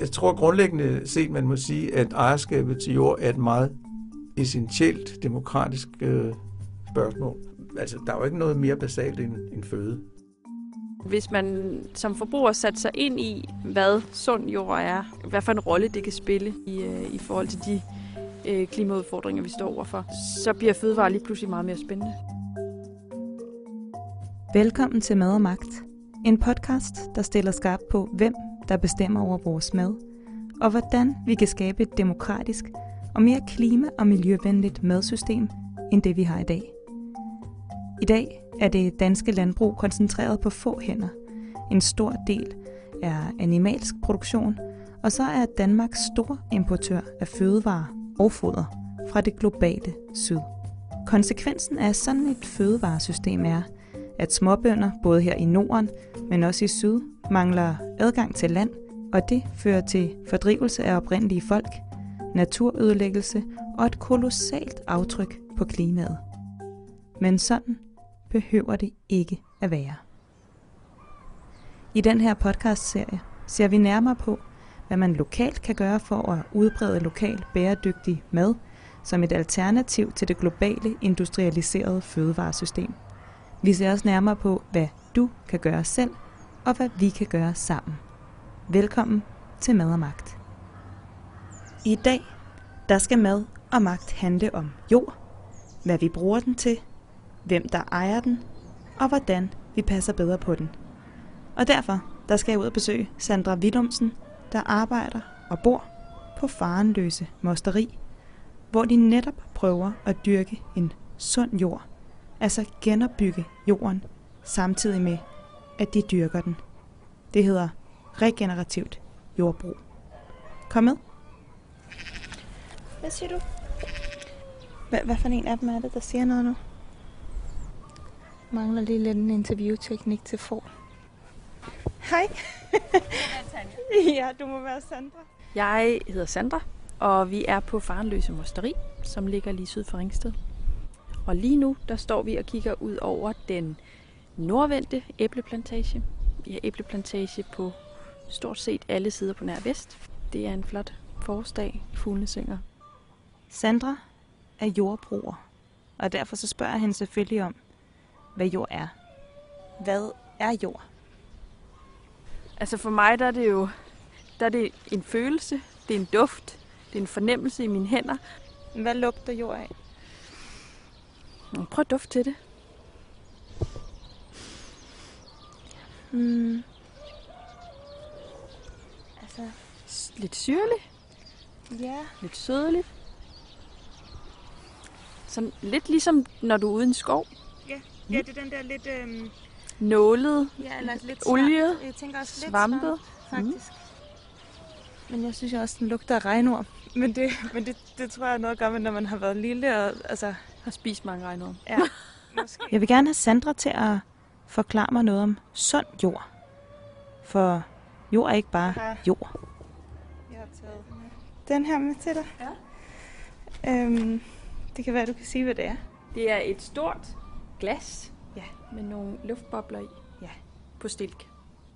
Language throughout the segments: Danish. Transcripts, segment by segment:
jeg, tror grundlæggende set, man må sige, at ejerskabet til jord er et meget essentielt demokratisk øh, spørgsmål. Altså, der er jo ikke noget mere basalt end, end føde. Hvis man som forbruger sætter sig ind i, hvad sund jord er, hvad for en rolle det kan spille i, øh, i forhold til de øh, klimaudfordringer, vi står overfor, så bliver fødevare lige pludselig meget mere spændende. Velkommen til Mad og Magt. En podcast, der stiller skarpt på, hvem der bestemmer over vores mad, og hvordan vi kan skabe et demokratisk og mere klima- og miljøvenligt madsystem, end det vi har i dag. I dag er det danske landbrug koncentreret på få hænder. En stor del er animalsk produktion, og så er Danmark stor importør af fødevarer og foder fra det globale syd. Konsekvensen af sådan et fødevaresystem er, at småbønder både her i Norden, men også i syd, mangler adgang til land, og det fører til fordrivelse af oprindelige folk, naturødelæggelse og et kolossalt aftryk på klimaet. Men sådan behøver det ikke at være. I den her podcast-serie ser vi nærmere på, hvad man lokalt kan gøre for at udbrede lokal bæredygtig mad som et alternativ til det globale industrialiserede fødevaresystem. Vi ser også nærmere på, hvad du kan gøre selv, og hvad vi kan gøre sammen. Velkommen til Mad og Magt. I dag, der skal mad og magt handle om jord, hvad vi bruger den til, hvem der ejer den, og hvordan vi passer bedre på den. Og derfor, der skal jeg ud og besøge Sandra Willumsen, der arbejder og bor på Farenløse Mosteri, hvor de netop prøver at dyrke en sund jord, altså genopbygge jorden, samtidig med, at de dyrker den. Det hedder regenerativt jordbrug. Kom med. Hvad siger du? Hvad, hvad for en af dem er det, der siger noget nu? Mangler lige lidt en interviewteknik til for. Hej. ja, du må være Sandra. Jeg hedder Sandra, og vi er på Farenløse Mosteri, som ligger lige syd for Ringsted. Og lige nu, der står vi og kigger ud over den nordvendte æbleplantage. Vi har æbleplantage på stort set alle sider på nær vest. Det er en flot forårsdag. Fuglene synger. Sandra er jordbruger, og derfor så spørger jeg hende selvfølgelig om, hvad jord er. Hvad er jord? Altså for mig, der er det jo der er det en følelse, det er en duft, det er en fornemmelse i mine hænder. Hvad lugter jord af? Prøv at dufte til det. Hmm. Altså, Lidt syrligt, ja. lidt sødligt. Sådan lidt ligesom når du er ude i en skov. Ja, ja det er den der lidt... Øhm, Nålet, ja, eller lidt Olie. Jeg tænker også lidt svampet. svamp, faktisk. Mm. Men jeg synes også, den lugter af regnorm. Men det, men det, det tror jeg er noget at gøre med, når man har været lille. Og, altså, har spist mange regnorm. ja, måske. Jeg vil gerne have Sandra til at forklare mig noget om sund jord. For jord er ikke bare Ja. jord. Jeg har taget den her med til dig. Ja. Øhm, det kan være, du kan sige, hvad det er. Det er et stort glas Ja. med nogle luftbobler i. Ja. På stilk.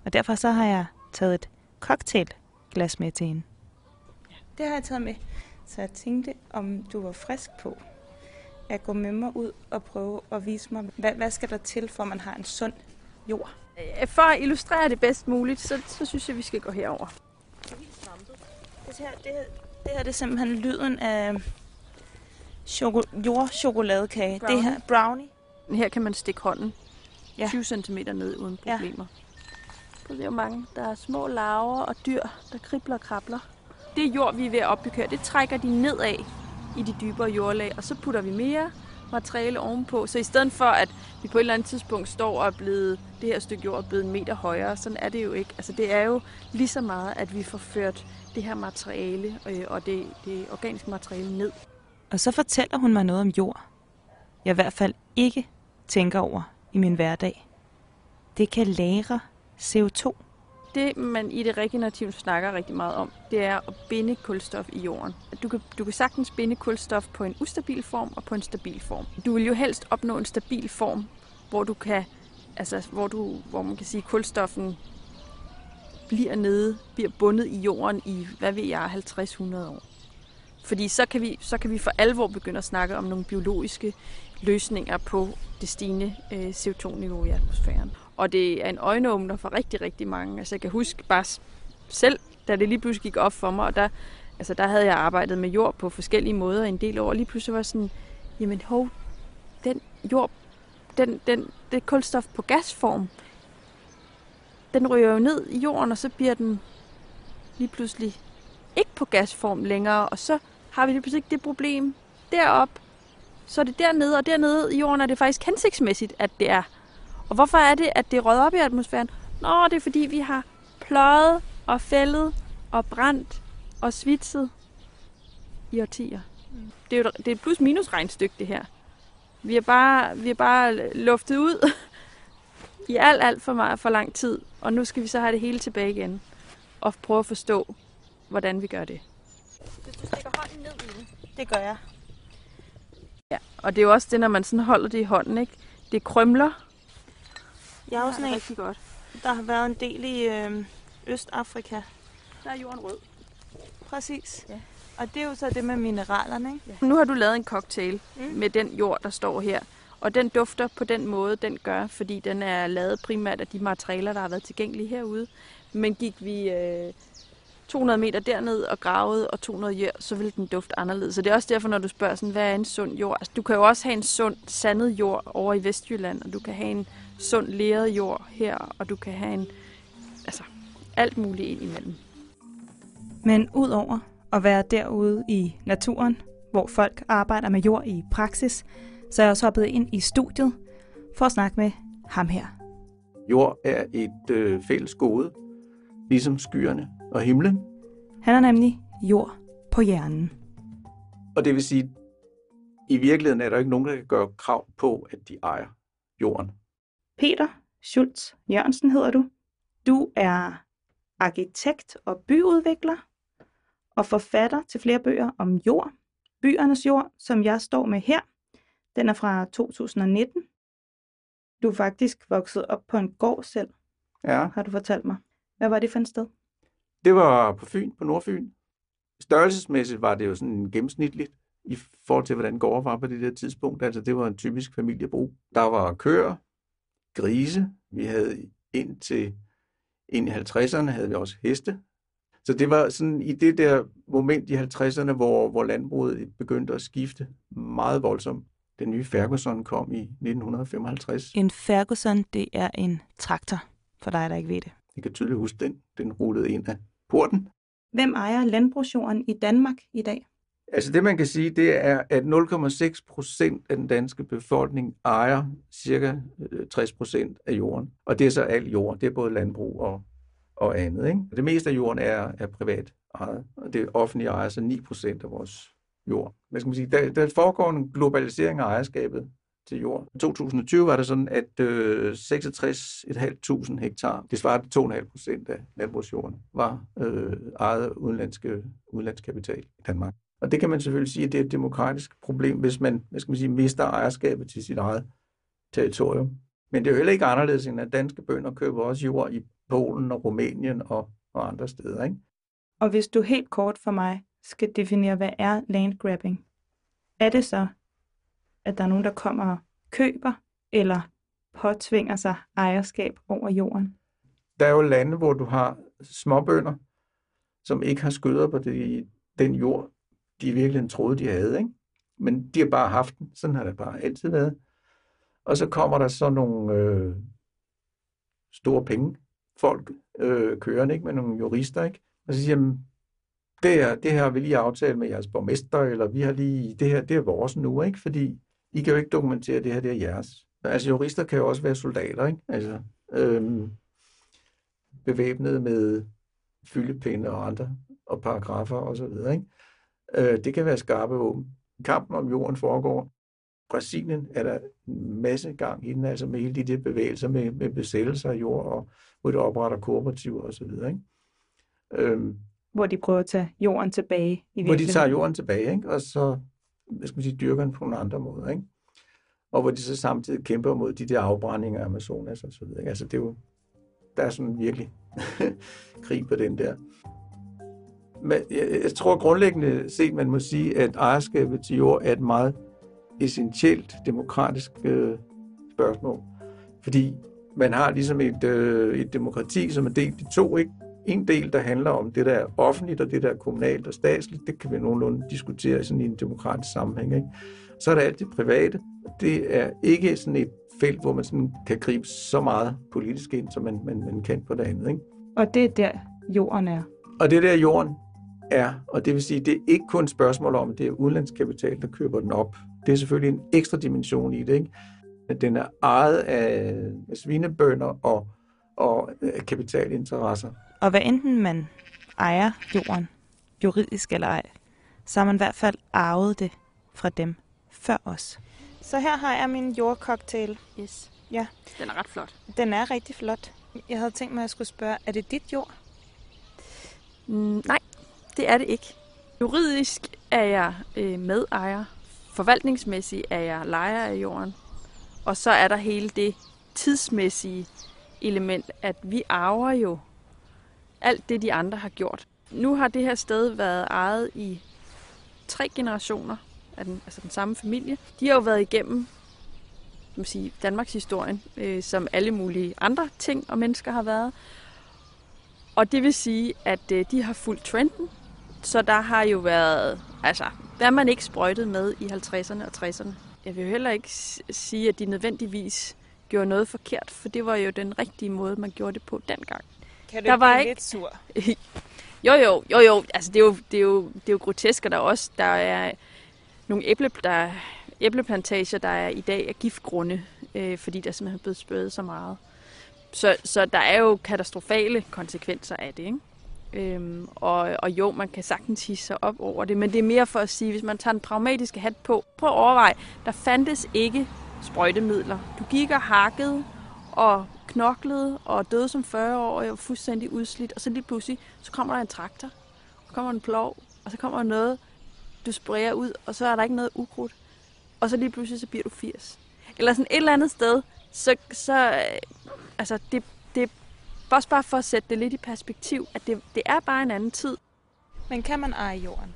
Og derfor så har jeg taget et cocktailglas med til hende. Ja. Det har jeg taget med. Så jeg tænkte, om du var frisk på at gå med mig ud og prøve at vise mig, hvad, hvad skal der til, for man har en sund jord? Øh, For at illustrere det bedst muligt, så, så synes jeg, vi skal gå herover. Det her, det, her, det her det er simpelthen lyden af choko- jordchokoladekage. Brownie. Det her brownie. Her kan man stikke hånden Ja. 20 cm ned uden problemer. Ja. Det er jo mange. Der er små larver og dyr, der kribler og krabler. Det jord, vi er ved at opbygge her, det trækker de nedad i de dybere jordlag, og så putter vi mere materiale ovenpå. Så i stedet for, at vi på et eller andet tidspunkt står og er blevet, det her stykke jord er blevet en meter højere, sådan er det jo ikke. Altså det er jo lige så meget, at vi får ført det her materiale øh, og det, det organiske materiale ned. Og så fortæller hun mig noget om jord. Jeg i hvert fald ikke tænker over i min hverdag. Det kan lære CO2. Det, man i det regenerative snakker rigtig meget om, det er at binde kulstof i jorden. Du kan, du kan sagtens binde kulstof på en ustabil form og på en stabil form. Du vil jo helst opnå en stabil form, hvor du kan, altså hvor, du, hvor man kan sige, at kulstoffen bliver nede, bliver bundet i jorden i, hvad ved jeg, 50-100 år. Fordi så kan, vi, så kan vi for alvor begynde at snakke om nogle biologiske løsninger på det stigende øh, CO2-niveau i atmosfæren. Og det er en øjenåbner for rigtig, rigtig mange. Altså jeg kan huske bare selv, da det lige pludselig gik op for mig, og der, altså der havde jeg arbejdet med jord på forskellige måder en del år. Lige pludselig var sådan, jamen hov, den jord, den, den, det kulstof på gasform, den ryger jo ned i jorden, og så bliver den lige pludselig ikke på gasform længere, og så har vi lige pludselig det problem derop, så er det dernede, og dernede i jorden er det faktisk hensigtsmæssigt, at det er. Og hvorfor er det, at det er røget op i atmosfæren? Nå, det er fordi, vi har pløjet og fældet og brændt og svitset i årtier. Det er jo det er et plus-minus regnstykke, det her. Vi er bare, vi er bare luftet ud i alt, alt for, meget, for lang tid, og nu skal vi så have det hele tilbage igen og prøve at forstå, hvordan vi gør det. Hvis du stikker hånden ned i det. Det gør jeg. Ja, og det er jo også det, når man sådan holder det i hånden, ikke? Det krømler. Jeg er også sådan en, rigtig godt. der har været en del i øh, Østafrika. Der er jorden rød. Præcis. Ja. Og det er jo så det med mineralerne, ikke? Ja. Nu har du lavet en cocktail Mm. med den jord, der står her. Og den dufter på den måde, den gør, fordi den er lavet primært af de materialer, der har været tilgængelige herude. Men gik vi øh, 200 meter derned og gravede og 200 jør, så ville den dufte anderledes. Så det er også derfor, når du spørger, sådan, hvad er en sund jord? Altså, du kan jo også have en sund sandet jord over i Vestjylland, og du kan have en sund leret jord her, og du kan have en, altså, alt muligt ind imellem. Men udover at være derude i naturen, hvor folk arbejder med jord i praksis, så er jeg også hoppet ind i studiet for at snakke med ham her. Jord er et øh, fælles gode, ligesom skyerne og himlen. Han er nemlig jord på hjernen. Og det vil sige, i virkeligheden er der ikke nogen, der kan gøre krav på, at de ejer jorden. Peter Schultz Jørgensen hedder du. Du er arkitekt og byudvikler og forfatter til flere bøger om jord. Byernes jord, som jeg står med her, den er fra 2019. Du er faktisk vokset op på en gård selv, Ja, har du fortalt mig. Hvad var det for et sted? det var på Fyn, på Nordfyn. Størrelsesmæssigt var det jo sådan gennemsnitligt i forhold til, hvordan gårde var på det der tidspunkt. Altså, det var en typisk familiebrug. Der var køer, grise. Vi havde indtil ind i 50'erne havde vi også heste. Så det var sådan i det der moment i 50'erne, hvor, hvor landbruget begyndte at skifte meget voldsomt. Den nye Ferguson kom i 1955. En Ferguson, det er en traktor, for dig, der ikke ved det. Jeg kan tydeligt huske den. Den rullede ind af porten. Hvem ejer landbrugsjorden i Danmark i dag? Altså det, man kan sige, det er, at 0,6 procent af den danske befolkning ejer cirka øh, 60 procent af jorden. Og det er så al jord. Det er både landbrug og, og andet. Ikke? Det meste af jorden er, er privat ejet, og det offentlige ejer så 9 procent af vores jord. Hvad skal man sige? Der, der foregår en globalisering af ejerskabet til jord. I 2020 var det sådan, at øh, 66.500 hektar, det svarer til 2,5 procent af landbrugsjorden, var øh, ejet af udenlandske, kapital i Danmark. Og det kan man selvfølgelig sige, at det er et demokratisk problem, hvis man, hvad skal man sige, mister ejerskabet til sit eget territorium. Men det er jo heller ikke anderledes, end at danske bønder køber også jord i Polen og Rumænien og, og andre steder. Ikke? Og hvis du helt kort for mig skal definere, hvad er landgrabbing, er det så, at der er nogen, der kommer og køber eller påtvinger sig ejerskab over jorden? Der er jo lande, hvor du har småbønder, som ikke har skøder på det, den jord, de i virkeligheden troede, de havde. Ikke? Men de har bare haft den. Sådan har det bare altid været. Og så kommer der så nogle øh, store penge, folk øh, kørende ikke? med nogle jurister, ikke? og så siger de, det her, det her har vi lige aftalt med jeres borgmester, eller vi har lige, det her, det er vores nu, ikke? fordi I kan jo ikke dokumentere, at det her, det er jeres. Altså jurister kan jo også være soldater, ikke? Altså, øhm, bevæbnet med fyldepinde og andre, og paragrafer og så videre, ikke? Øh, det kan være skarpe våben. Kampen om jorden foregår. Brasilien er der en masse gang i den, altså med hele de der bevægelser med, med besættelser af jord, og hvor de opretter kooperativer og så videre, ikke? Øhm, Hvor de prøver at tage jorden tilbage i hvor de tager jorden tilbage, ikke? og så hvad skal man sige, dyrker den på nogle andre måder. Ikke? Og hvor de så samtidig kæmper mod de der afbrændinger af Amazonas og så videre. ikke? Altså det er jo, der er sådan virkelig krig på den der. Men jeg, jeg tror grundlæggende set, man må sige, at ejerskabet til jord er et meget essentielt demokratisk øh, spørgsmål. Fordi man har ligesom et, øh, et demokrati, som er delt i to. Ikke? En del, der handler om det, der er offentligt, og det, der er kommunalt og statsligt. Det kan vi nogenlunde diskutere sådan i en demokratisk sammenhæng. Ikke? Så er der alt det private. Det er ikke sådan et felt, hvor man sådan kan gribe så meget politisk ind, som man, man, man kan på det andet. Ikke? Og det er der, jorden er. Og det der jorden er, og det vil sige, det er ikke kun et spørgsmål om, at det er udenlandskapital, der køber den op. Det er selvfølgelig en ekstra dimension i det, ikke? At den er ejet af, af svinebønder og, og kapitalinteresser. Og hvad enten man ejer jorden, juridisk eller ej, så har man i hvert fald arvet det fra dem før os. Så her har jeg min jordcocktail. Yes. Ja. Den er ret flot. Den er rigtig flot. Jeg havde tænkt mig, at jeg skulle spørge, er det dit jord? Mm, nej, det er det ikke. Juridisk er jeg øh, medejer. Forvaltningsmæssigt er jeg lejer af jorden. Og så er der hele det tidsmæssige element, at vi arver jo alt det, de andre har gjort. Nu har det her sted været ejet i tre generationer af den, altså den samme familie. De har jo været igennem man sige, Danmarks historien, øh, som alle mulige andre ting og mennesker har været. Og det vil sige, at øh, de har fulgt trenden. Så der har jo været, altså, der er man ikke sprøjtet med i 50'erne og 60'erne. Jeg vil jo heller ikke sige, at de nødvendigvis gjorde noget forkert, for det var jo den rigtige måde, man gjorde det på dengang. Kan du der var ikke lidt sur? jo, jo, jo, jo. Altså, det er jo, det er jo, det er jo grotesk, og der er også der er nogle æble, der, æbleplantager, der er i dag er giftgrunde, øh, fordi der simpelthen er blevet spøget så meget. Så, så der er jo katastrofale konsekvenser af det, ikke? Øhm, og, og jo, man kan sagtens hisse sig op over det, men det er mere for at sige, hvis man tager den pragmatiske hat på, prøv at overveje, der fandtes ikke sprøjtemidler. Du gik og hakkede og knoklede og døde som 40 år og fuldstændig udslidt, og så lige pludselig, så kommer der en traktor, så kommer en plov, og så kommer der noget, du sprayer ud, og så er der ikke noget ukrudt, og så lige pludselig, så bliver du 80. Eller sådan et eller andet sted, så, så øh, altså det, det også bare for at sætte det lidt i perspektiv, at det, det er bare en anden tid. Men kan man eje jorden?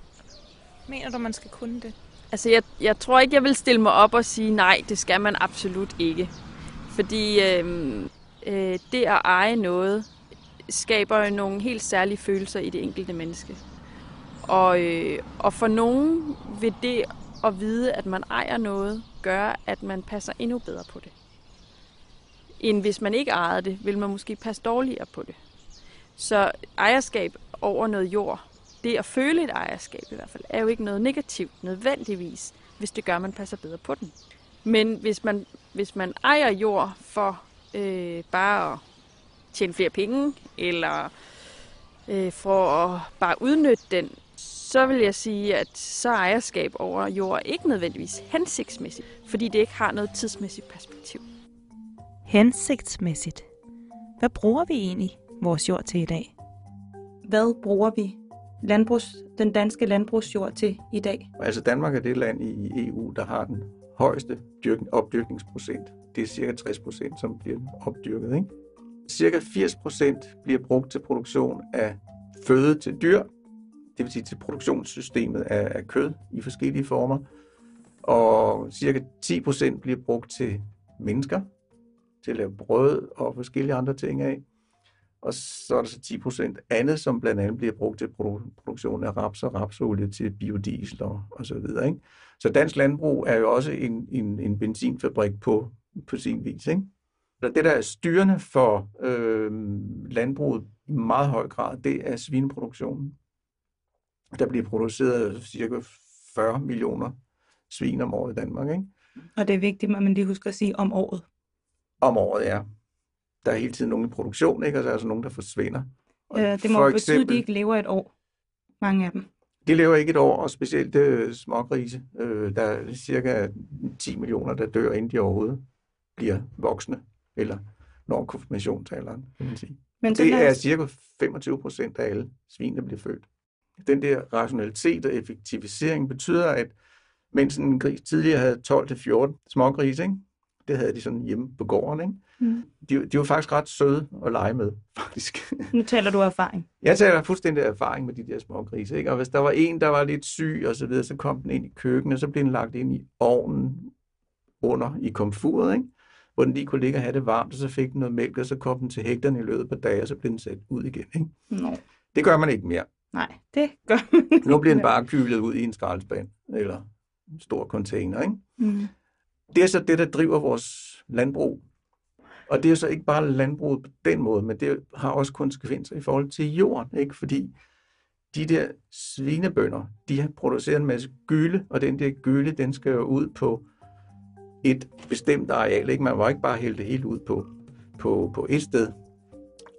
Mener du, man skal kunne det? Altså, jeg, jeg tror ikke, jeg vil stille mig op og sige, nej, det skal man absolut ikke. Fordi øh, øh, det at eje noget, skaber jo nogle helt særlige følelser i det enkelte menneske. Og, øh, og for nogen vil det at vide, at man ejer noget, gør, at man passer endnu bedre på det. End hvis man ikke ejede det, vil man måske passe dårligere på det. Så ejerskab over noget jord, det at føle et ejerskab i hvert fald, er jo ikke noget negativt nødvendigvis, hvis det gør, at man passer bedre på den. Men hvis man, hvis man ejer jord for øh, bare at tjene flere penge, eller øh, for at bare udnytte den, så vil jeg sige, at så er ejerskab over jord ikke nødvendigvis hensigtsmæssigt, fordi det ikke har noget tidsmæssigt perspektiv. Hensigtsmæssigt. Hvad bruger vi egentlig vores jord til i dag? Hvad bruger vi landbrugs, den danske landbrugsjord til i dag? Altså Danmark er det land i EU, der har den højeste opdyrkningsprocent. Det er cirka 60 procent, som bliver opdyrket. Ikke? Cirka 80 procent bliver brugt til produktion af føde til dyr, det vil sige til produktionssystemet af, af kød i forskellige former. Og cirka 10 procent bliver brugt til mennesker, til at lave brød og forskellige andre ting af. Og så er der så 10 procent andet, som blandt andet bliver brugt til produktion af raps og rapsolie til biodiesel og, og så videre. Ikke? Så dansk landbrug er jo også en, en, en benzinfabrik på, på sin vis. Ikke? Så det, der er styrende for øh, landbruget i meget høj grad, det er svineproduktionen. Der bliver produceret cirka 40 millioner svin om året i Danmark. Ikke? Og det er vigtigt, at man lige husker at sige om året. Om året, ja. Der er hele tiden nogen i produktion, ikke? og så er der altså nogen, der forsvinder. Og ja, det må for betyde, at de ikke lever et år, mange af dem. De lever ikke et år, og specielt øh, smågrise. Øh, der er cirka 10 millioner, der dør, inden de overhovedet bliver voksne, eller når konfirmationsalderen, kan man sige. Men det er cirka 25 procent af alle svin, der bliver født. Den der rationalitet og effektivisering betyder, at mens en gris tidligere havde 12-14 smågrise, ikke? Det havde de sådan hjemme på gården. Ikke? Mm. De, de var faktisk ret søde at lege med, faktisk. Nu taler du erfaring. Jeg taler fuldstændig erfaring med de der små grise. Ikke? Og hvis der var en, der var lidt syg og så videre, så kom den ind i køkkenet, og så blev den lagt ind i ovnen under i komfuret, ikke? hvor den lige kunne ligge og have det varmt, og så fik den noget mælk, og så kom den til hægterne i løbet af dage, og så blev den sat ud igen. Ikke? Nå. Det gør man ikke mere. Nej, det gør man ikke. Nu bliver den bare kylet ud i en skraldespand, eller en stor container. Ikke? Mm. Det er så det, der driver vores landbrug. Og det er så ikke bare landbruget på den måde, men det har også konsekvenser i forhold til jorden, ikke? fordi de der svinebønder, de har produceret en masse gylde, og den der gylde, den skal jo ud på et bestemt areal. Ikke? Man var ikke bare hælde det hele ud på, på, på et sted.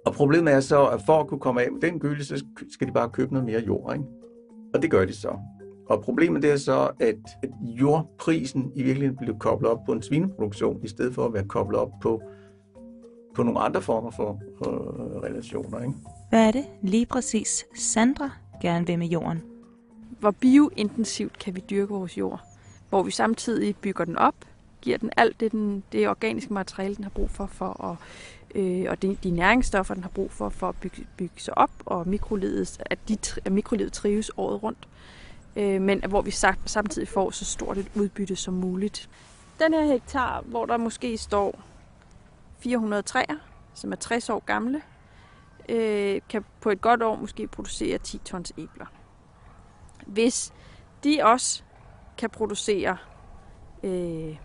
Og problemet er så, at for at kunne komme af med den gylde, så skal de bare købe noget mere jord. Ikke? Og det gør de så. Og problemet det er så, at, jordprisen i virkeligheden bliver koblet op på en svineproduktion, i stedet for at være koblet op på, på nogle andre former for øh, relationer. Ikke? Hvad er det lige præcis Sandra gerne vil med jorden? Hvor biointensivt kan vi dyrke vores jord? Hvor vi samtidig bygger den op, giver den alt det, den, det organiske materiale, den har brug for, for at, øh, og de, de næringsstoffer, den har brug for, for at bygge, bygge sig op, og mikrolivet, at, de, at mikrolivet trives året rundt. Øh, men hvor vi samtidig får så stort et udbytte som muligt. Den her hektar, hvor der måske står 400 træer, som er 60 år gamle, øh, kan på et godt år måske producere 10 tons æbler. Hvis de også kan producere, øh,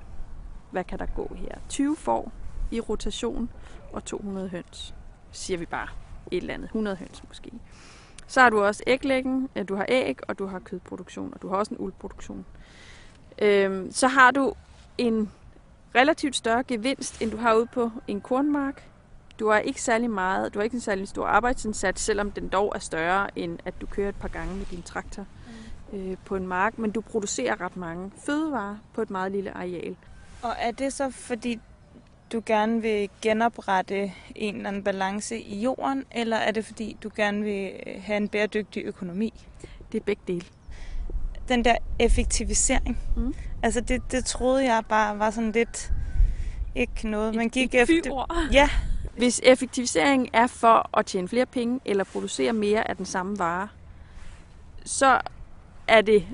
hvad kan der gå her, 20 får i rotation og 200 høns, siger vi bare et eller andet, 100 høns måske. Så har du også æglæggen, du har æg, og du har kødproduktion, og du har også en uldproduktion. Øhm, så har du en relativt større gevinst, end du har ude på en kornmark. Du har ikke særlig meget, du har ikke en særlig stor arbejdsindsats, selvom den dog er større, end at du kører et par gange med din traktor mm. øh, på en mark, men du producerer ret mange fødevarer på et meget lille areal. Og er det så fordi, du gerne vil genoprette en eller anden balance i jorden, eller er det fordi, du gerne vil have en bæredygtig økonomi? Det er begge dele. Den der effektivisering, mm. altså det, det troede jeg bare var sådan lidt ikke noget, man gik et, et efter. Ja. Hvis effektivisering er for at tjene flere penge eller producere mere af den samme vare, så er det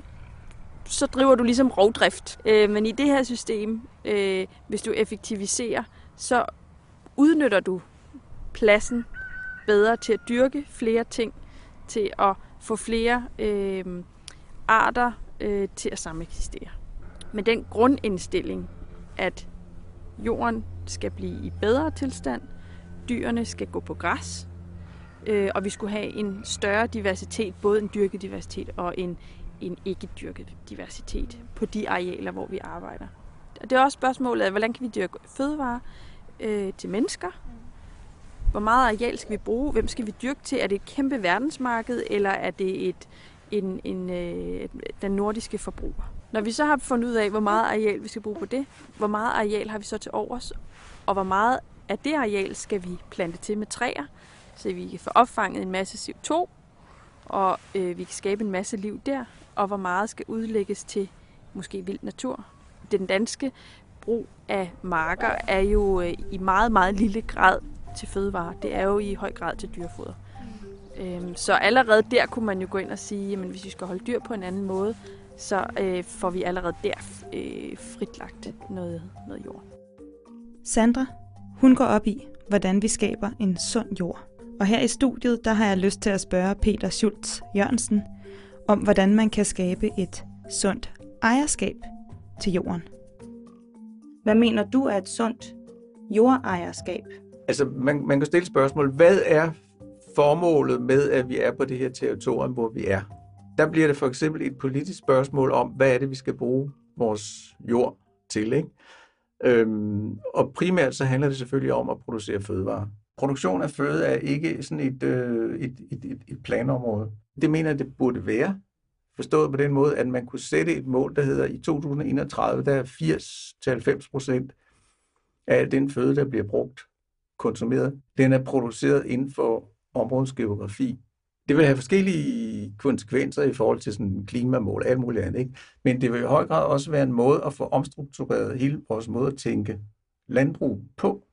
så driver du ligesom rovdrift. Øh, men i det her system, øh, hvis du effektiviserer, så udnytter du pladsen bedre til at dyrke flere ting, til at få flere øh, arter øh, til at sameksistere. Men den grundindstilling, at jorden skal blive i bedre tilstand, dyrene skal gå på græs, øh, og vi skulle have en større diversitet, både en dyrkediversitet og en, en ikke-dyrket diversitet på de arealer, hvor vi arbejder. Og det er også spørgsmålet af, hvordan kan vi dyrke fødevarer øh, til mennesker? Hvor meget areal skal vi bruge? Hvem skal vi dyrke til? Er det et kæmpe verdensmarked, eller er det et, en, en, øh, den nordiske forbruger? Når vi så har fundet ud af, hvor meget areal vi skal bruge på det, hvor meget areal har vi så til overs, og hvor meget af det areal skal vi plante til med træer, så vi kan få opfanget en masse CO2, og øh, vi kan skabe en masse liv der, og hvor meget skal udlægges til måske vild natur. Den danske brug af marker er jo øh, i meget, meget lille grad til fødevare. Det er jo i høj grad til dyrefoder. Øhm, så allerede der kunne man jo gå ind og sige, at hvis vi skal holde dyr på en anden måde, så øh, får vi allerede der øh, fritlagt noget, noget jord. Sandra, hun går op i, hvordan vi skaber en sund jord. Og her i studiet, der har jeg lyst til at spørge Peter Schultz Jørgensen, om hvordan man kan skabe et sundt ejerskab til jorden. Hvad mener du er et sundt jordejerskab? Altså, man, man kan stille spørgsmål, hvad er formålet med, at vi er på det her territorium, hvor vi er? Der bliver det for eksempel et politisk spørgsmål om, hvad er det, vi skal bruge vores jord til, ikke? Øhm, og primært så handler det selvfølgelig om at producere fødevarer. Produktion af føde er ikke sådan et, øh, et, et, et, et planområde. Det mener jeg, det burde være. Forstået på den måde, at man kunne sætte et mål, der hedder i 2031, der er 80-90 procent af al den føde, der bliver brugt, konsumeret, den er produceret inden for områdets geografi. Det vil have forskellige konsekvenser i forhold til sådan klimamål og alt muligt andet. Ikke? Men det vil i høj grad også være en måde at få omstruktureret hele vores måde at tænke landbrug på.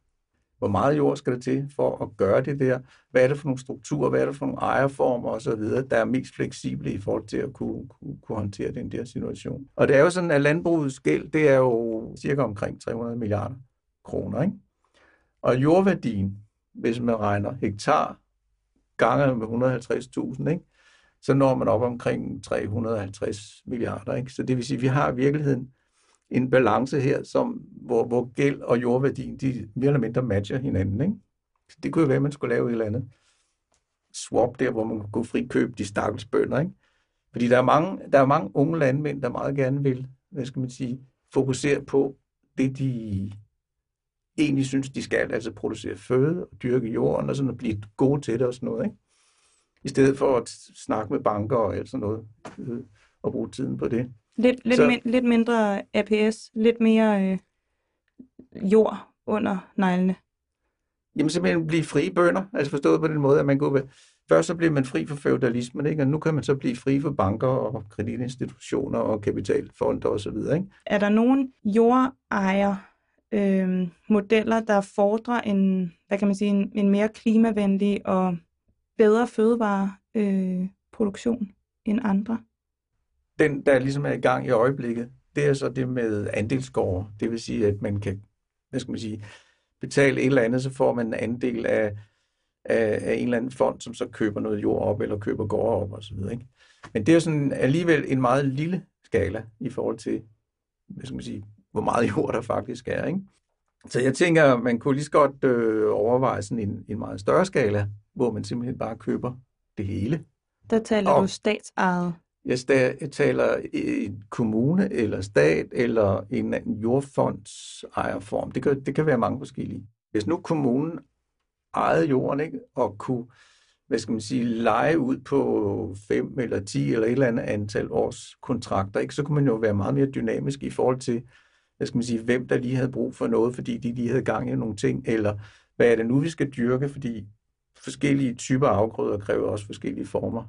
Hvor meget jord skal der til for at gøre det der? Hvad er det for nogle strukturer? Hvad er det for nogle ejerformer osv., der er mest fleksible i forhold til at kunne, kunne, kunne håndtere den der situation? Og det er jo sådan, at landbrugets gæld, det er jo cirka omkring 300 milliarder kroner. Ikke? Og jordværdien, hvis man regner hektar gange med 150.000, ikke? så når man op omkring 350 milliarder. Ikke? Så det vil sige, at vi har i virkeligheden en balance her, som, hvor, hvor gæld og jordværdien, de mere eller mindre matcher hinanden. Ikke? Så det kunne jo være, at man skulle lave et eller andet swap der, hvor man kunne frikøbe de stakkels bønder. Ikke? Fordi der er, mange, der er mange unge landmænd, der meget gerne vil, hvad skal man sige, fokusere på det, de egentlig synes, de skal, altså producere føde og dyrke jorden og sådan at blive gode til det og sådan noget. Ikke? I stedet for at snakke med banker og alt sådan noget øh, og bruge tiden på det. Lidt, lidt, så, min, lidt mindre APS, lidt mere øh, jord under neglene. Jamen simpelthen blive frie bønder, altså forstået på den måde, at man går ved, først så bliver man fri for feudalismen, ikke? og nu kan man så blive fri for banker og kreditinstitutioner og kapitalfonder osv. Ikke? Er der nogen jordejer øh, modeller, der fordrer en, hvad kan man sige, en, en mere klimavenlig og bedre fødevareproduktion øh, end andre? Den, der ligesom er i gang i øjeblikket, det er så det med andelsgårde. Det vil sige, at man kan, hvad skal man sige, betale et eller andet, så får man en andel af, af, af en eller anden fond, som så køber noget jord op, eller køber gårde op osv. Ikke? Men det er sådan alligevel en meget lille skala i forhold til, hvad skal man sige, hvor meget jord der faktisk er. Ikke? Så jeg tænker, man kunne lige så godt øh, overveje sådan en, en meget større skala, hvor man simpelthen bare køber det hele. Der taler og, du statsejet? Jeg, taler en kommune eller stat eller en anden jordfonds ejerform. Det kan, det kan være mange forskellige. Hvis nu kommunen ejede jorden ikke, og kunne hvad skal man sige, lege ud på 5 eller 10 eller et eller andet antal års kontrakter, ikke, så kunne man jo være meget mere dynamisk i forhold til, hvad skal man sige, hvem der lige havde brug for noget, fordi de lige havde gang i nogle ting, eller hvad er det nu, vi skal dyrke, fordi forskellige typer afgrøder kræver også forskellige former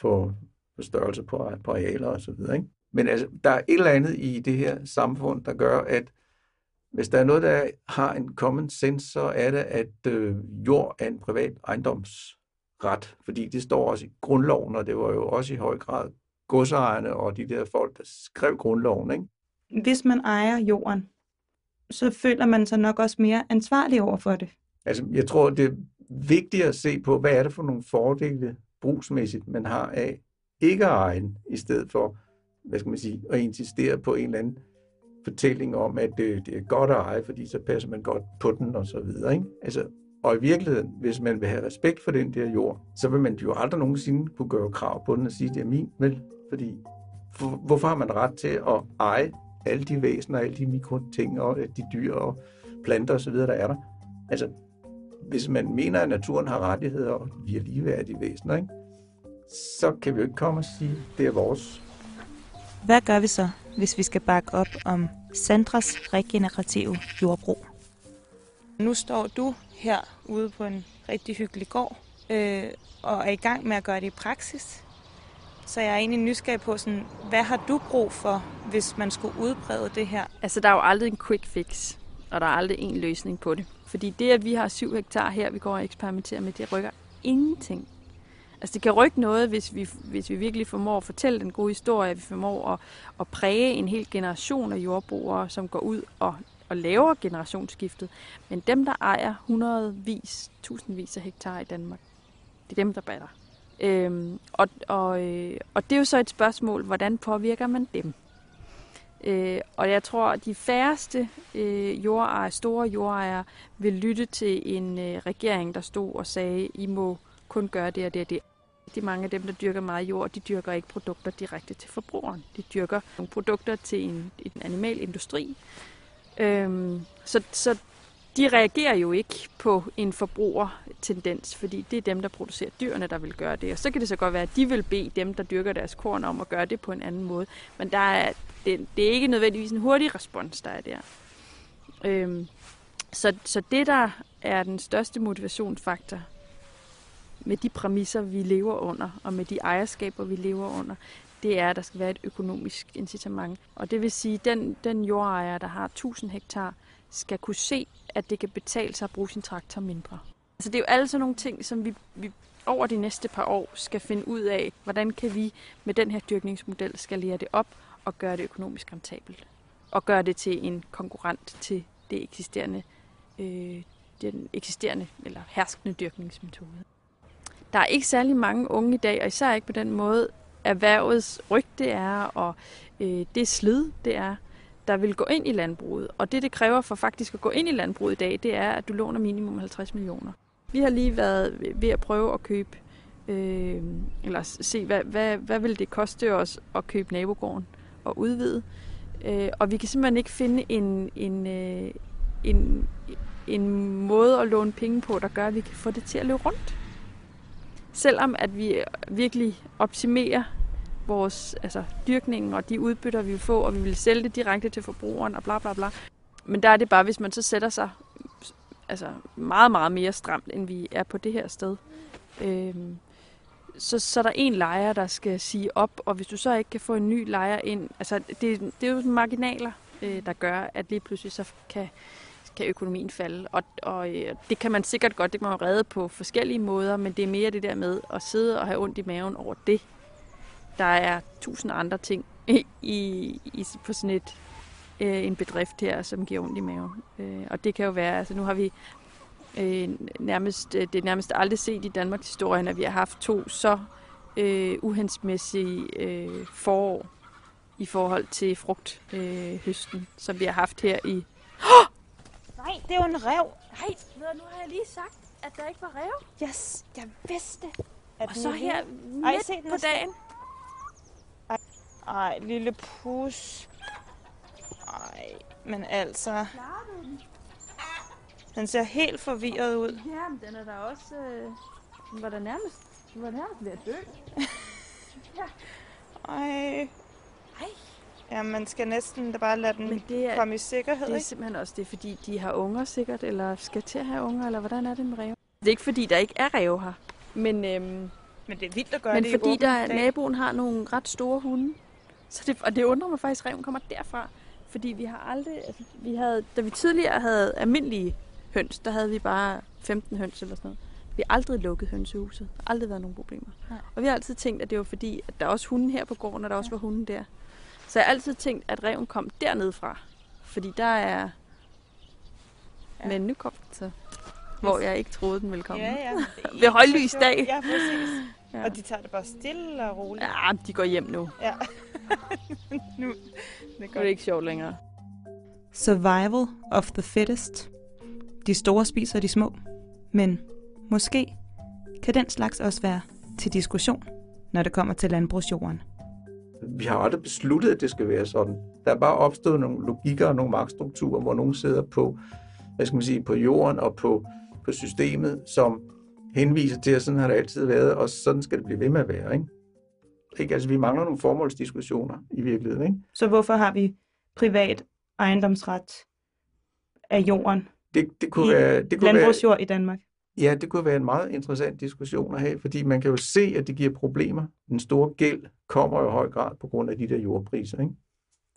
for, for størrelse på, på arealer og så videre. Ikke? Men altså, der er et eller andet i det her samfund, der gør, at hvis der er noget, der har en common sense, så er det, at øh, jord er en privat ejendomsret, fordi det står også i grundloven, og det var jo også i høj grad godsejerne og de der folk, der skrev grundloven. Ikke? hvis man ejer jorden, så føler man sig nok også mere ansvarlig over for det. Altså, jeg tror, det er vigtigt at se på, hvad er det for nogle fordele brugsmæssigt, man har af ikke er egen, i stedet for, hvad skal man sige, at insistere på en eller anden fortælling om, at det, det er godt at eje, fordi så passer man godt på den og så videre. Ikke? Altså, og i virkeligheden, hvis man vil have respekt for den der jord, så vil man jo aldrig nogensinde kunne gøre krav på den og sige, at det er min, vel? Fordi for, hvorfor har man ret til at eje alle de væsener, alle de mikroting og øh, de dyr og planter osv., der er der. Altså, hvis man mener, at naturen har rettigheder, og vi er ligeværdige væsener, ikke? Så kan vi jo ikke komme og sige, at det er vores. Hvad gør vi så, hvis vi skal bakke op om Sandras regenerative jordbrug? Nu står du her ude på en rigtig hyggelig gård, øh, og er i gang med at gøre det i praksis. Så jeg er egentlig nysgerrig på, sådan, hvad har du brug for, hvis man skulle udbrede det her? Altså, der er jo aldrig en quick fix, og der er aldrig en løsning på det. Fordi det, at vi har 7 hektar her, vi går og eksperimenterer med, det rykker ingenting. Altså, det kan rykke noget, hvis vi, hvis vi virkelig formår at fortælle den gode historie, vi formår at, at præge en hel generation af jordbrugere, som går ud og, og laver generationsskiftet. Men dem, der ejer hundredvis, tusindvis af hektar i Danmark, det er dem, der batter. Øhm, og, og, øh, og det er jo så et spørgsmål, hvordan påvirker man dem? Øh, og jeg tror, at de færreste øh, jordejere, store jordejere vil lytte til en øh, regering, der stod og sagde, I må kun gøre det og det og det. De mange af dem, der dyrker meget jord, de dyrker ikke produkter direkte til forbrugeren. De dyrker nogle produkter til en, en animal industri. Øhm, så, så de reagerer jo ikke på en forbrugertendens, fordi det er dem, der producerer dyrene, der vil gøre det. Og så kan det så godt være, at de vil bede dem, der dyrker deres korn om at gøre det på en anden måde. Men der er, det, det er ikke nødvendigvis en hurtig respons, der er der. Øhm, så, så det, der er den største motivationsfaktor med de præmisser, vi lever under, og med de ejerskaber, vi lever under, det er, at der skal være et økonomisk incitament. Og det vil sige, at den, den jordejer, der har 1000 hektar, skal kunne se, at det kan betale sig at bruge sin traktor mindre. Altså det er jo alle sådan nogle ting, som vi, vi over de næste par år skal finde ud af, hvordan kan vi med den her dyrkningsmodel skalere det op og gøre det økonomisk rentabelt. Og gøre det til en konkurrent til det eksisterende, øh, den eksisterende eller herskende dyrkningsmetode. Der er ikke særlig mange unge i dag, og især ikke på den måde, erhvervets rygte er, og øh, det slid, det er, der vil gå ind i landbruget. Og det, det kræver for faktisk at gå ind i landbruget i dag, det er, at du låner minimum 50 millioner. Vi har lige været ved at prøve at købe, øh, eller se, hvad, hvad, hvad vil det koste os at købe nabogården og udvide. Øh, og vi kan simpelthen ikke finde en, en, øh, en, en måde at låne penge på, der gør, at vi kan få det til at løbe rundt. Selvom at vi virkelig optimerer vores altså, dyrkningen og de udbytter, vi vil få, og vi vil sælge det direkte til forbrugeren og bla bla bla. Men der er det bare, hvis man så sætter sig altså, meget, meget mere stramt, end vi er på det her sted. Øhm, så, så er der en lejer, der skal sige op, og hvis du så ikke kan få en ny lejer ind, altså det, det er jo marginaler, øh, der gør, at lige pludselig så kan, kan økonomien falde. Og, og øh, det kan man sikkert godt, det kan man redde på forskellige måder, men det er mere det der med at sidde og have ondt i maven over det. Der er tusind andre ting i, i, på sådan et, øh, en bedrift her, som giver ondt i maven. Øh, og det kan jo være, altså nu har vi øh, nærmest, øh, det er nærmest aldrig set i Danmarks historie, at vi har haft to så øh, uhensmæssige øh, forår i forhold til frugthøsten, øh, som vi har haft her i... Oh! Nej, det er jo en rev. Nej, nu har jeg lige sagt, at der ikke var rev. Yes, jeg vidste. At og så her midt Ej, se, på dagen. Ej, ej, lille pus. Ej, men altså... Den ser helt forvirret ud. Ja, men den er da også... Øh, den var da nærmest, den var nærmest ved at dø. ja. Ej. Ej. Ja, man skal næsten bare lade den men det er, komme i sikkerhed, Det er simpelthen også det, fordi de har unger sikkert, eller skal til at have unger, eller hvordan er det med ræve? Det er ikke fordi, der ikke er ræve her, men... Øhm, men det er vildt at gøre men det fordi der, naboen har nogle ret store hunde, så det, og det undrer mig faktisk, at reven kommer derfra. Fordi vi har aldrig, altså, vi havde, da vi tidligere havde almindelige høns, der havde vi bare 15 høns eller sådan noget. Vi har aldrig lukket hønsehuset. Der har aldrig været nogen problemer. Nej. Og vi har altid tænkt, at det var fordi, at der er også hunde her på gården, og der også var hunde der. Så jeg har altid tænkt, at reven kom dernede fra. Fordi der er... Ja. Men nu kom den så. Hvor jeg ikke troede, den ville komme. Ja, ja. Ved højlys dag. Ja, præcis. Ja. Og de tager det bare stille og roligt. Ja, de går hjem nu. Ja. nu, det, går. det er ikke sjovt længere. Survival of the fittest. De store spiser de små. Men måske kan den slags også være til diskussion, når det kommer til landbrugsjorden. Vi har aldrig besluttet, at det skal være sådan. Der er bare opstået nogle logikker og nogle magtstrukturer, hvor nogen sidder på, hvad skal man sige, på jorden og på, på systemet, som henviser til, at sådan har det altid været, og sådan skal det blive ved med at være. Ikke? Ikke? Altså, vi mangler nogle formålsdiskussioner i virkeligheden. Ikke? Så hvorfor har vi privat ejendomsret af jorden det, det kunne i være, det kunne landbrugsjord være, i Danmark? Ja, det kunne være en meget interessant diskussion at have, fordi man kan jo se, at det giver problemer. Den store gæld kommer jo i høj grad på grund af de der jordpriser. Ikke?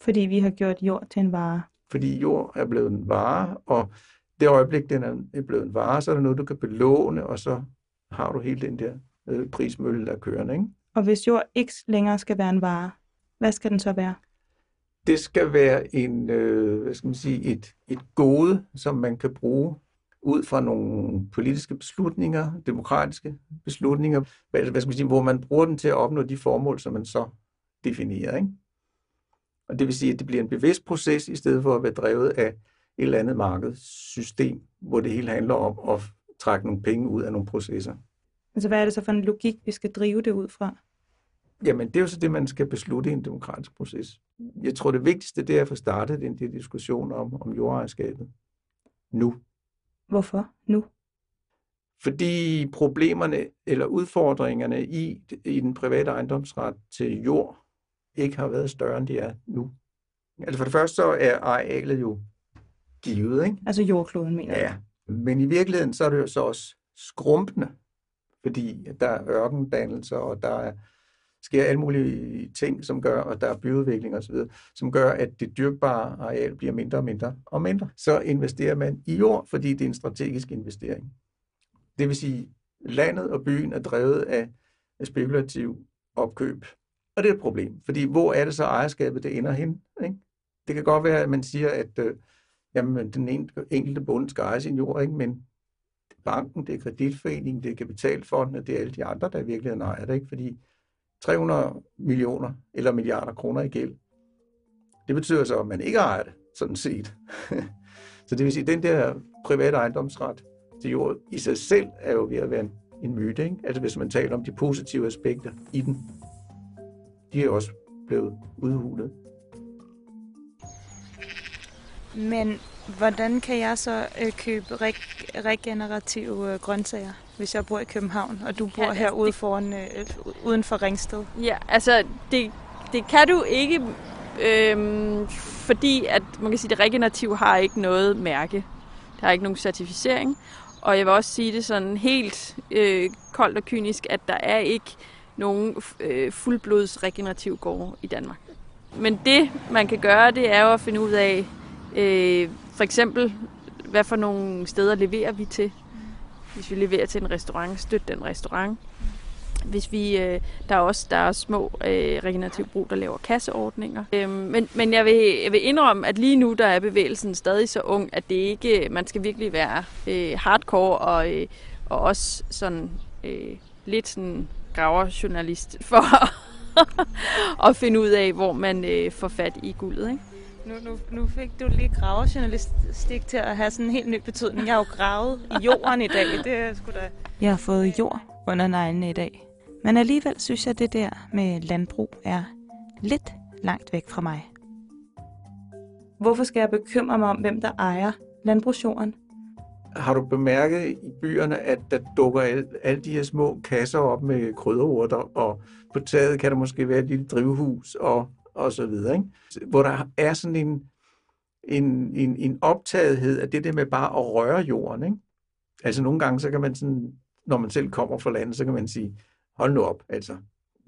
Fordi vi har gjort jord til en vare. Fordi jord er blevet en vare, og det øjeblik, den er blevet en vare, så er der noget, du kan belåne, og så har du hele den der øh, prismølle, der er kørende. Ikke? Og hvis jord ikke længere skal være en vare, hvad skal den så være? Det skal være en, øh, hvad skal man sige, et, et gode, som man kan bruge ud fra nogle politiske beslutninger, demokratiske beslutninger, hvad, hvad skal man sige, hvor man bruger den til at opnå de formål, som man så definerer. Ikke? Og det vil sige, at det bliver en bevidst proces, i stedet for at være drevet af et eller andet markedssystem, hvor det hele handler om at trække nogle penge ud af nogle processer. Altså hvad er det så for en logik, vi skal drive det ud fra? Jamen, det er jo så det, man skal beslutte i en demokratisk proces. Jeg tror, det vigtigste det er at få startet den der diskussion om, om jordejerskabet nu. Hvorfor nu? Fordi problemerne eller udfordringerne i, i den private ejendomsret til jord ikke har været større, end de er nu. Altså for det første så er arealet jo givet, ikke? Altså jordkloden, mener Ja, men i virkeligheden så er det jo så også skrumpende, fordi der er ørkendannelser, og der er sker alle mulige ting, som gør, at der er byudvikling osv., som gør, at det dyrkbare areal bliver mindre og mindre og mindre. Så investerer man i jord, fordi det er en strategisk investering. Det vil sige, landet og byen er drevet af spekulativ opkøb. Og det er et problem, fordi hvor er det så ejerskabet, det ender hen? Ikke? Det kan godt være, at man siger, at øh, jamen, den enkelte bonde skal eje sin jord, ikke? men banken, det er kreditforeningen, det er kapitalfondene, det er alle de andre, der virkelig ejer det. Ikke? Fordi 300 millioner eller milliarder kroner i gæld, det betyder så, at man ikke ejer det, sådan set. så det vil sige, at den der private ejendomsret til jord i sig selv er jo ved at være en, en myte. Ikke? Altså hvis man taler om de positive aspekter i den, de er også blevet udhulet. Men hvordan kan jeg så øh, købe reg- regenerative øh, grøntsager, hvis jeg bor i København, og du bor herude det... foran, øh, uden for Ringsted? Ja, altså det, det kan du ikke, øh, fordi at man kan sige, at det regenerative har ikke noget mærke. Det har ikke nogen certificering. Og jeg vil også sige det sådan helt øh, koldt og kynisk, at der er ikke nogen øh, fuldblods regenerativ gårde i Danmark. Men det, man kan gøre, det er jo at finde ud af, øh, for eksempel, hvad for nogle steder leverer vi til. Hvis vi leverer til en restaurant, støt den restaurant. Hvis vi, øh, der er også der er små øh, regenerativ brug, der laver kasseordninger. Øhm, men men jeg, vil, jeg vil indrømme, at lige nu der er bevægelsen stadig så ung, at det ikke, øh, man skal virkelig være øh, hardcore og, øh, og også sådan øh, lidt sådan graverjournalist for at finde ud af, hvor man øh, får fat i guldet. Ikke? Nu, nu, nu fik du lige gravejournalistik til at have sådan en helt ny betydning. Jeg har jo gravet i jorden i dag. Det er sgu da... Jeg har fået jord under neglene i dag. Men alligevel synes jeg, det der med landbrug er lidt langt væk fra mig. Hvorfor skal jeg bekymre mig om, hvem der ejer landbrugsjorden? Har du bemærket i byerne, at der dukker alle, alle de her små kasser op med krydderurter, og på taget kan der måske være et lille drivhus og, og så videre, ikke? hvor der er sådan en, en, en, en optagethed af det der med bare at røre jorden. Ikke? Altså nogle gange, så kan man sådan, når man selv kommer fra landet, så kan man sige, hold nu op, altså.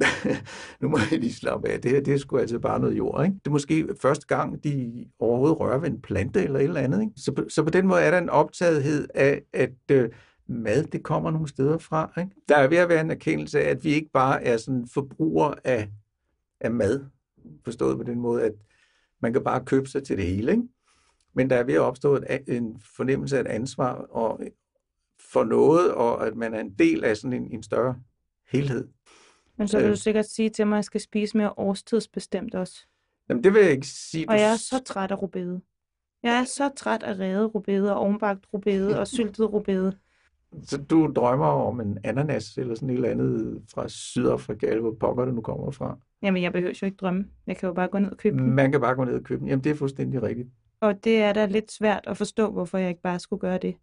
nu må jeg lige slappe af. Det her, det er sgu altså bare noget jord. Ikke? Det er måske første gang, de overhovedet rører ved en plante eller et eller andet. Ikke? Så, så på den måde er der en optagethed af, at øh, mad, det kommer nogle steder fra. Ikke? Der er ved at være en erkendelse af, at vi ikke bare er sådan forbrugere af, af mad. Forstået på den måde, at man kan bare købe sig til det hele. Ikke? Men der er ved at opstå et, en fornemmelse af et ansvar og, for noget, og at man er en del af sådan en, en større helhed. Men så vil du øh. sikkert sige til mig, at jeg skal spise mere årstidsbestemt også. Jamen, det vil jeg ikke sige. Og jeg er så træt af rubede. Jeg er så træt af revet rubede, og ovenbagt rubede, og syltet rubede. Så du drømmer om en ananas eller sådan et eller andet fra Sydafrika, eller hvor pokker det nu kommer fra? Jamen, jeg behøver jo ikke drømme. Jeg kan jo bare gå ned og købe den. Man kan bare gå ned og købe den. Jamen, det er fuldstændig rigtigt. Og det er da lidt svært at forstå, hvorfor jeg ikke bare skulle gøre det.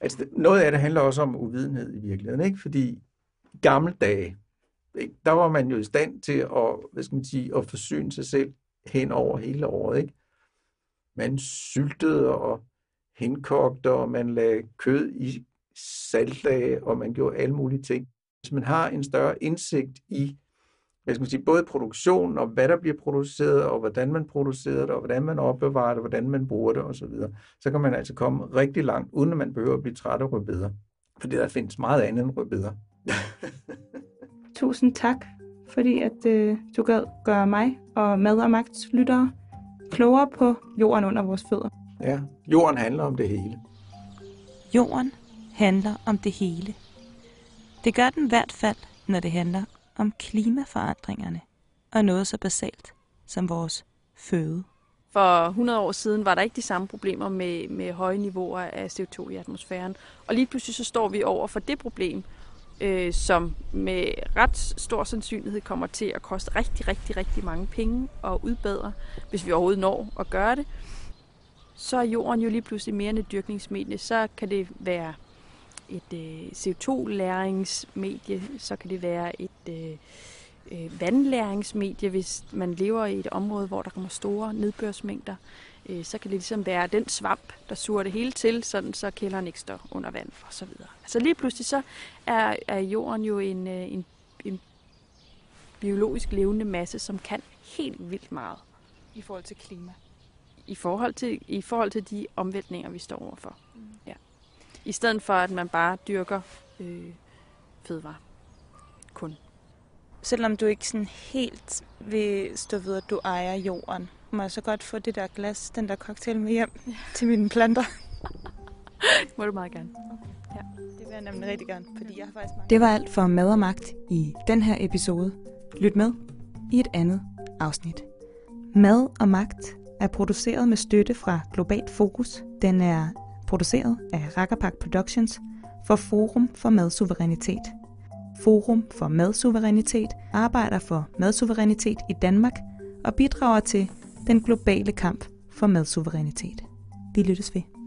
Altså, noget af det handler også om uvidenhed i virkeligheden, ikke? Fordi i gamle dage, ikke? der var man jo i stand til at, hvad skal man sige, at forsyne sig selv hen over hele året. Ikke? Man syltede og henkogte, og man lagde kød i saltlag, og man gjorde alle mulige ting. Hvis man har en større indsigt i hvad skal man sige, både produktion og hvad der bliver produceret, og hvordan man producerer det, og hvordan man opbevarer det, hvordan man bruger det osv., så, så kan man altså komme rigtig langt, uden at man behøver at blive træt af rødbeder. Fordi der findes meget andet end rødbeder. Tusind tak, fordi at øh, du gad gøre mig og Mad og Magts lyttere klogere på jorden under vores fødder. Ja, jorden handler om det hele. Jorden handler om det hele. Det gør den i hvert fald, når det handler om klimaforandringerne og noget så basalt som vores føde. For 100 år siden var der ikke de samme problemer med, med høje niveauer af CO2 i atmosfæren. Og lige pludselig så står vi over for det problem, øh, som med ret stor sandsynlighed kommer til at koste rigtig, rigtig, rigtig mange penge at udbedre, hvis vi overhovedet når at gøre det. Så er jorden jo lige pludselig mere end et dyrkningsmedie. Så kan det være et øh, CO2-læringsmedie, så kan det være et øh, øh, vandlæringsmedie, hvis man lever i et område, hvor der kommer store nedbørsmængder. Øh, så kan det ligesom være den svamp, der suger det hele til, sådan så kælderen ikke står under vand og så videre. Altså lige pludselig så er, er jorden jo en, øh, en, en biologisk levende masse, som kan helt vildt meget I forhold til klima. i forhold til, i forhold til de omvæltninger, vi står overfor. Mm. Ja. I stedet for, at man bare dyrker øh, fødevarer. Kun. Selvom du ikke sådan helt vil stå ved, at du ejer jorden, må jeg så godt få det der glas, den der cocktail med hjem ja. til mine planter? Må du meget gerne. Det vil jeg nemlig rigtig gerne, fordi jeg har faktisk mange... Det var alt for Mad og Magt i den her episode. Lyt med i et andet afsnit. Mad og Magt er produceret med støtte fra Globalt Fokus. Den er produceret af Rakkerpak Productions for Forum for Madsuverænitet. Forum for Madsuverænitet arbejder for madsuverænitet i Danmark og bidrager til den globale kamp for madsuverænitet. Vi lyttes ved.